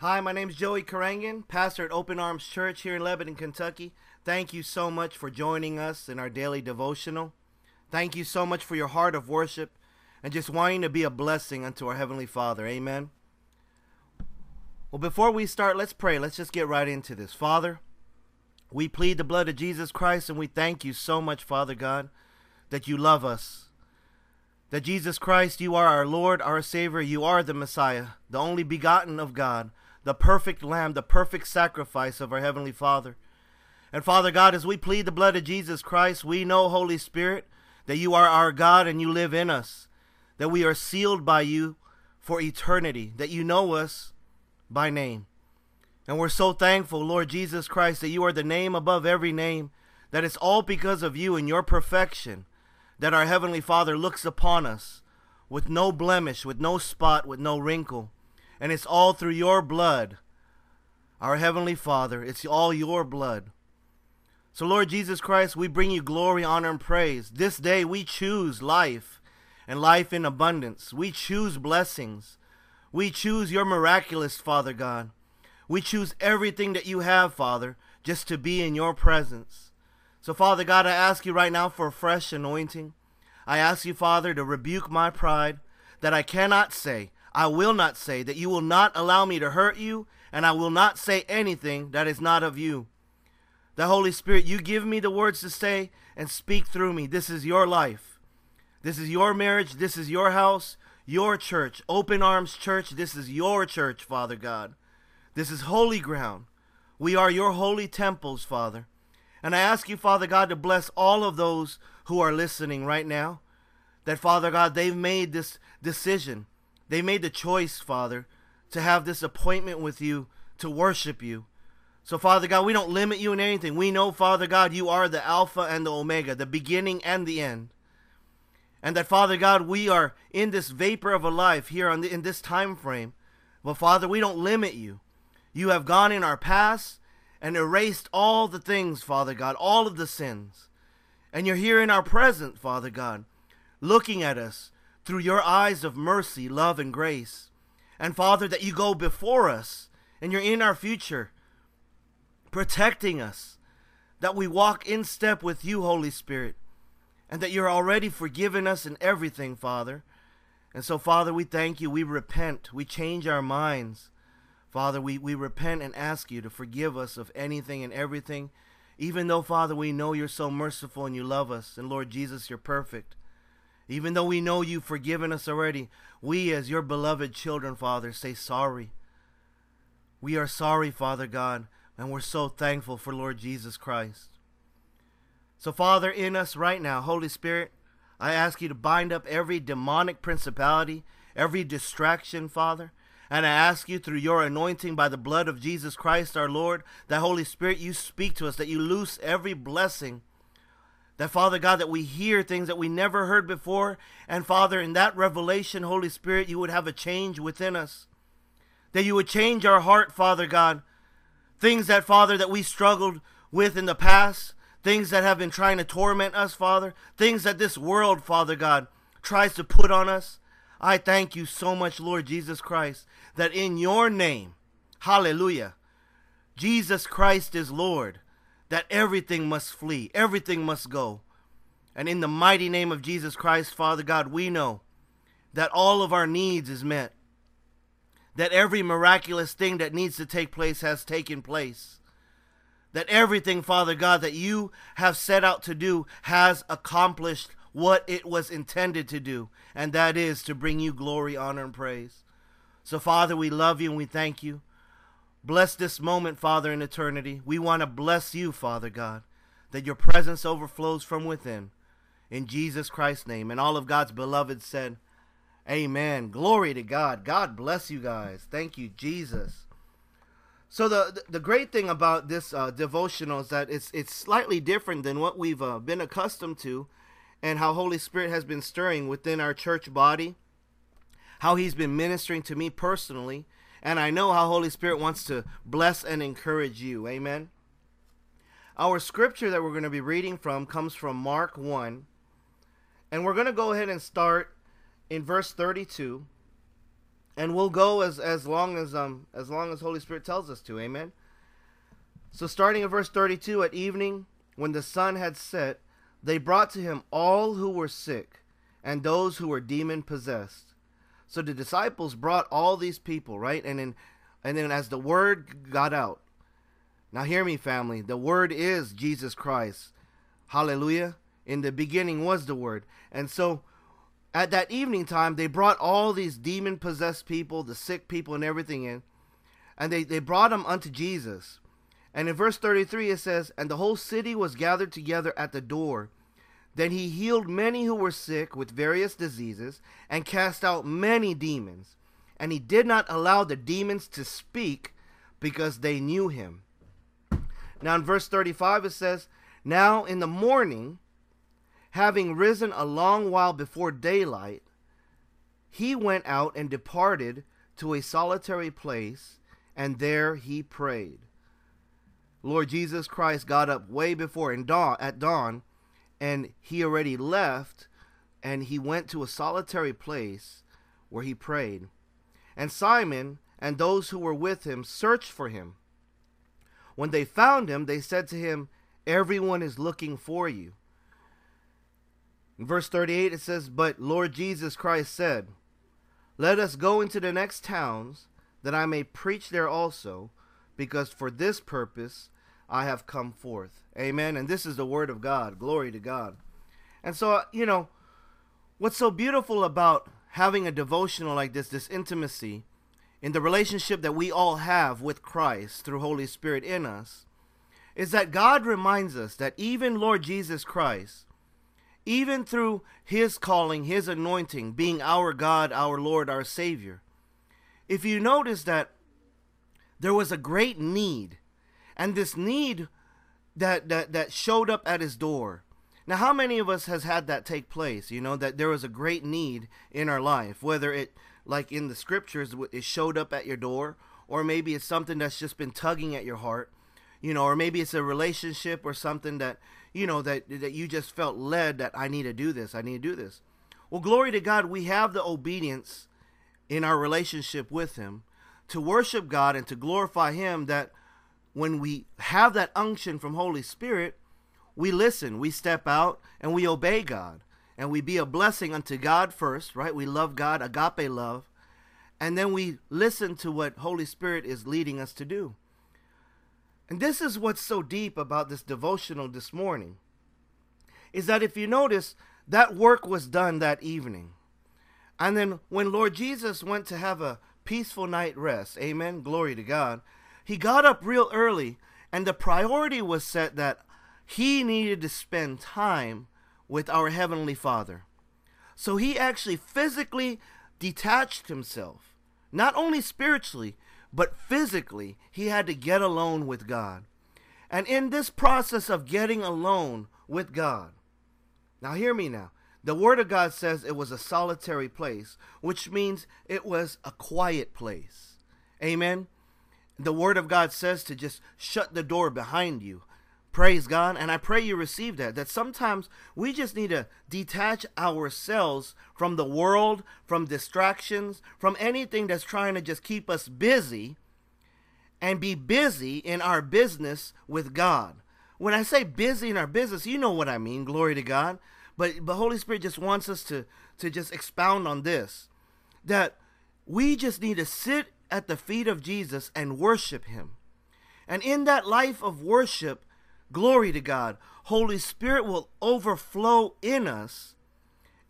Hi, my name is Joey Carangan, pastor at Open Arms Church here in Lebanon, Kentucky. Thank you so much for joining us in our daily devotional. Thank you so much for your heart of worship and just wanting to be a blessing unto our Heavenly Father. Amen. Well, before we start, let's pray. Let's just get right into this. Father, we plead the blood of Jesus Christ and we thank you so much, Father God, that you love us. That Jesus Christ, you are our Lord, our Savior, you are the Messiah, the only begotten of God, the perfect Lamb, the perfect sacrifice of our Heavenly Father. And Father God, as we plead the blood of Jesus Christ, we know, Holy Spirit, that you are our God and you live in us, that we are sealed by you for eternity, that you know us by name. And we're so thankful, Lord Jesus Christ, that you are the name above every name, that it's all because of you and your perfection that our Heavenly Father looks upon us with no blemish, with no spot, with no wrinkle. And it's all through your blood, our Heavenly Father. It's all your blood. So, Lord Jesus Christ, we bring you glory, honor, and praise. This day we choose life and life in abundance. We choose blessings. We choose your miraculous, Father God. We choose everything that you have, Father, just to be in your presence. So, Father God, I ask you right now for a fresh anointing. I ask you, Father, to rebuke my pride that I cannot say, I will not say, that you will not allow me to hurt you, and I will not say anything that is not of you. The Holy Spirit, you give me the words to say and speak through me. This is your life. This is your marriage. This is your house, your church. Open Arms Church. This is your church, Father God. This is holy ground. We are your holy temples, Father. And I ask you, Father God, to bless all of those who are listening right now. That, Father God, they've made this decision. They made the choice, Father, to have this appointment with you, to worship you. So, Father God, we don't limit you in anything. We know, Father God, you are the Alpha and the Omega, the beginning and the end. And that, Father God, we are in this vapor of a life here the, in this time frame. But, Father, we don't limit you. You have gone in our past and erased all the things, Father God, all of the sins. And you're here in our present, Father God, looking at us through your eyes of mercy, love, and grace. And Father, that you go before us and you're in our future, protecting us, that we walk in step with you, Holy Spirit, and that you're already forgiven us in everything, Father. And so, Father, we thank you. We repent. We change our minds. Father, we, we repent and ask you to forgive us of anything and everything, even though, Father, we know you're so merciful and you love us. And Lord Jesus, you're perfect. Even though we know you've forgiven us already, we, as your beloved children, Father, say sorry. We are sorry, Father God, and we're so thankful for Lord Jesus Christ. So, Father, in us right now, Holy Spirit, I ask you to bind up every demonic principality, every distraction, Father. And I ask you through your anointing by the blood of Jesus Christ our Lord, that Holy Spirit, you speak to us, that you loose every blessing. That Father God, that we hear things that we never heard before. And Father, in that revelation, Holy Spirit, you would have a change within us. That you would change our heart, Father God. Things that, Father, that we struggled with in the past. Things that have been trying to torment us, Father. Things that this world, Father God, tries to put on us. I thank you so much, Lord Jesus Christ, that in your name, hallelujah, Jesus Christ is Lord, that everything must flee, everything must go. And in the mighty name of Jesus Christ, Father God, we know that all of our needs is met, that every miraculous thing that needs to take place has taken place, that everything, Father God, that you have set out to do has accomplished what it was intended to do, and that is to bring you glory, honor, and praise. So, Father, we love you and we thank you. Bless this moment, Father, in eternity. We want to bless you, Father God, that your presence overflows from within. In Jesus Christ's name. And all of God's beloved said, Amen. Glory to God. God bless you guys. Thank you, Jesus. So the the great thing about this uh, devotional is that it's it's slightly different than what we've uh, been accustomed to, and how Holy Spirit has been stirring within our church body, how He's been ministering to me personally, and I know how Holy Spirit wants to bless and encourage you. Amen. Our scripture that we're going to be reading from comes from Mark 1, and we're going to go ahead and start in verse 32. and we'll go as as long as um as long as Holy Spirit tells us to. Amen. So starting at verse 32 at evening when the sun had set they brought to him all who were sick and those who were demon possessed. So the disciples brought all these people, right? And then and then as the word got out. Now hear me family, the word is Jesus Christ. Hallelujah. In the beginning was the word. And so at that evening time, they brought all these demon possessed people, the sick people, and everything in, and they, they brought them unto Jesus. And in verse 33, it says, And the whole city was gathered together at the door. Then he healed many who were sick with various diseases, and cast out many demons. And he did not allow the demons to speak because they knew him. Now, in verse 35, it says, Now in the morning, having risen a long while before daylight, he went out and departed to a solitary place, and there he prayed. Lord Jesus Christ got up way before in dawn at dawn, and he already left, and he went to a solitary place where he prayed. And Simon and those who were with him searched for him. When they found him, they said to him, Everyone is looking for you. In verse 38, it says, But Lord Jesus Christ said, Let us go into the next towns, that I may preach there also, because for this purpose I have come forth. Amen. And this is the word of God. Glory to God. And so, you know, what's so beautiful about having a devotional like this, this intimacy, in the relationship that we all have with Christ through Holy Spirit in us, is that God reminds us that even Lord Jesus Christ, even through his calling, his anointing, being our God, our Lord, our Savior, if you notice that there was a great need, and this need that, that, that showed up at his door. Now, how many of us has had that take place? You know, that there was a great need in our life, whether it, like in the scriptures, it showed up at your door, or maybe it's something that's just been tugging at your heart, you know, or maybe it's a relationship or something that you know that that you just felt led that I need to do this, I need to do this. Well, glory to God, we have the obedience in our relationship with him to worship God and to glorify him that when we have that unction from Holy Spirit, we listen, we step out and we obey God and we be a blessing unto God first, right? We love God, agape love, and then we listen to what Holy Spirit is leading us to do. And this is what's so deep about this devotional this morning is that if you notice, that work was done that evening. And then when Lord Jesus went to have a peaceful night rest, amen, glory to God, he got up real early and the priority was set that he needed to spend time with our Heavenly Father. So he actually physically detached himself, not only spiritually, but physically, he had to get alone with God. And in this process of getting alone with God, now hear me now. The Word of God says it was a solitary place, which means it was a quiet place. Amen. The Word of God says to just shut the door behind you. Praise God. And I pray you receive that. That sometimes we just need to detach ourselves from the world, from distractions, from anything that's trying to just keep us busy and be busy in our business with God. When I say busy in our business, you know what I mean. Glory to God. But the Holy Spirit just wants us to, to just expound on this. That we just need to sit at the feet of Jesus and worship Him. And in that life of worship, Glory to God. Holy Spirit will overflow in us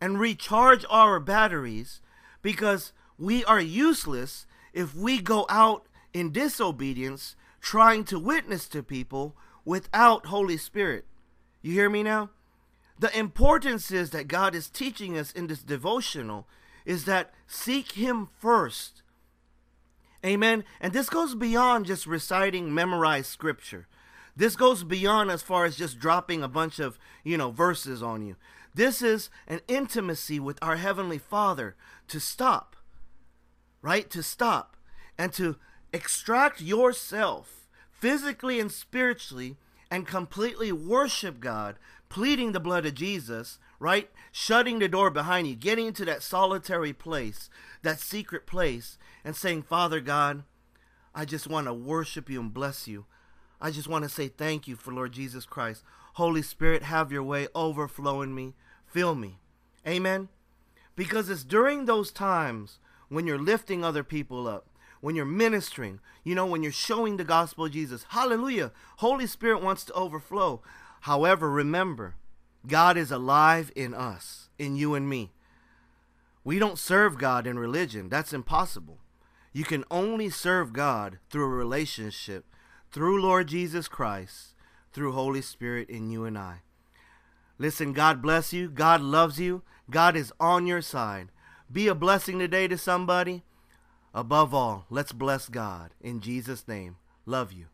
and recharge our batteries because we are useless if we go out in disobedience trying to witness to people without Holy Spirit. You hear me now? The importance is that God is teaching us in this devotional is that seek Him first. Amen. And this goes beyond just reciting memorized scripture. This goes beyond as far as just dropping a bunch of, you know, verses on you. This is an intimacy with our Heavenly Father to stop, right? To stop and to extract yourself physically and spiritually and completely worship God, pleading the blood of Jesus right? Shutting the door behind you, getting into that solitary place, that secret place, and saying, Father God, I just want to worship you and bless you. I just want to say thank you for Lord Jesus Christ. Holy Spirit, have your way, overflow in me, fill me. Amen. Because it's during those times when you're lifting other people up, when you're ministering, you know, when you're showing the gospel of Jesus. Hallelujah. Holy Spirit wants to overflow. However, remember, God is alive in us, in you and me. We don't serve God in religion. That's impossible. You can only serve God through a relationship, through Lord Jesus Christ, through Holy Spirit in you and I. Listen, God bless you. God loves you. God is on your side. Be a blessing today to somebody. Above all, let's bless God. In Jesus' name, love you.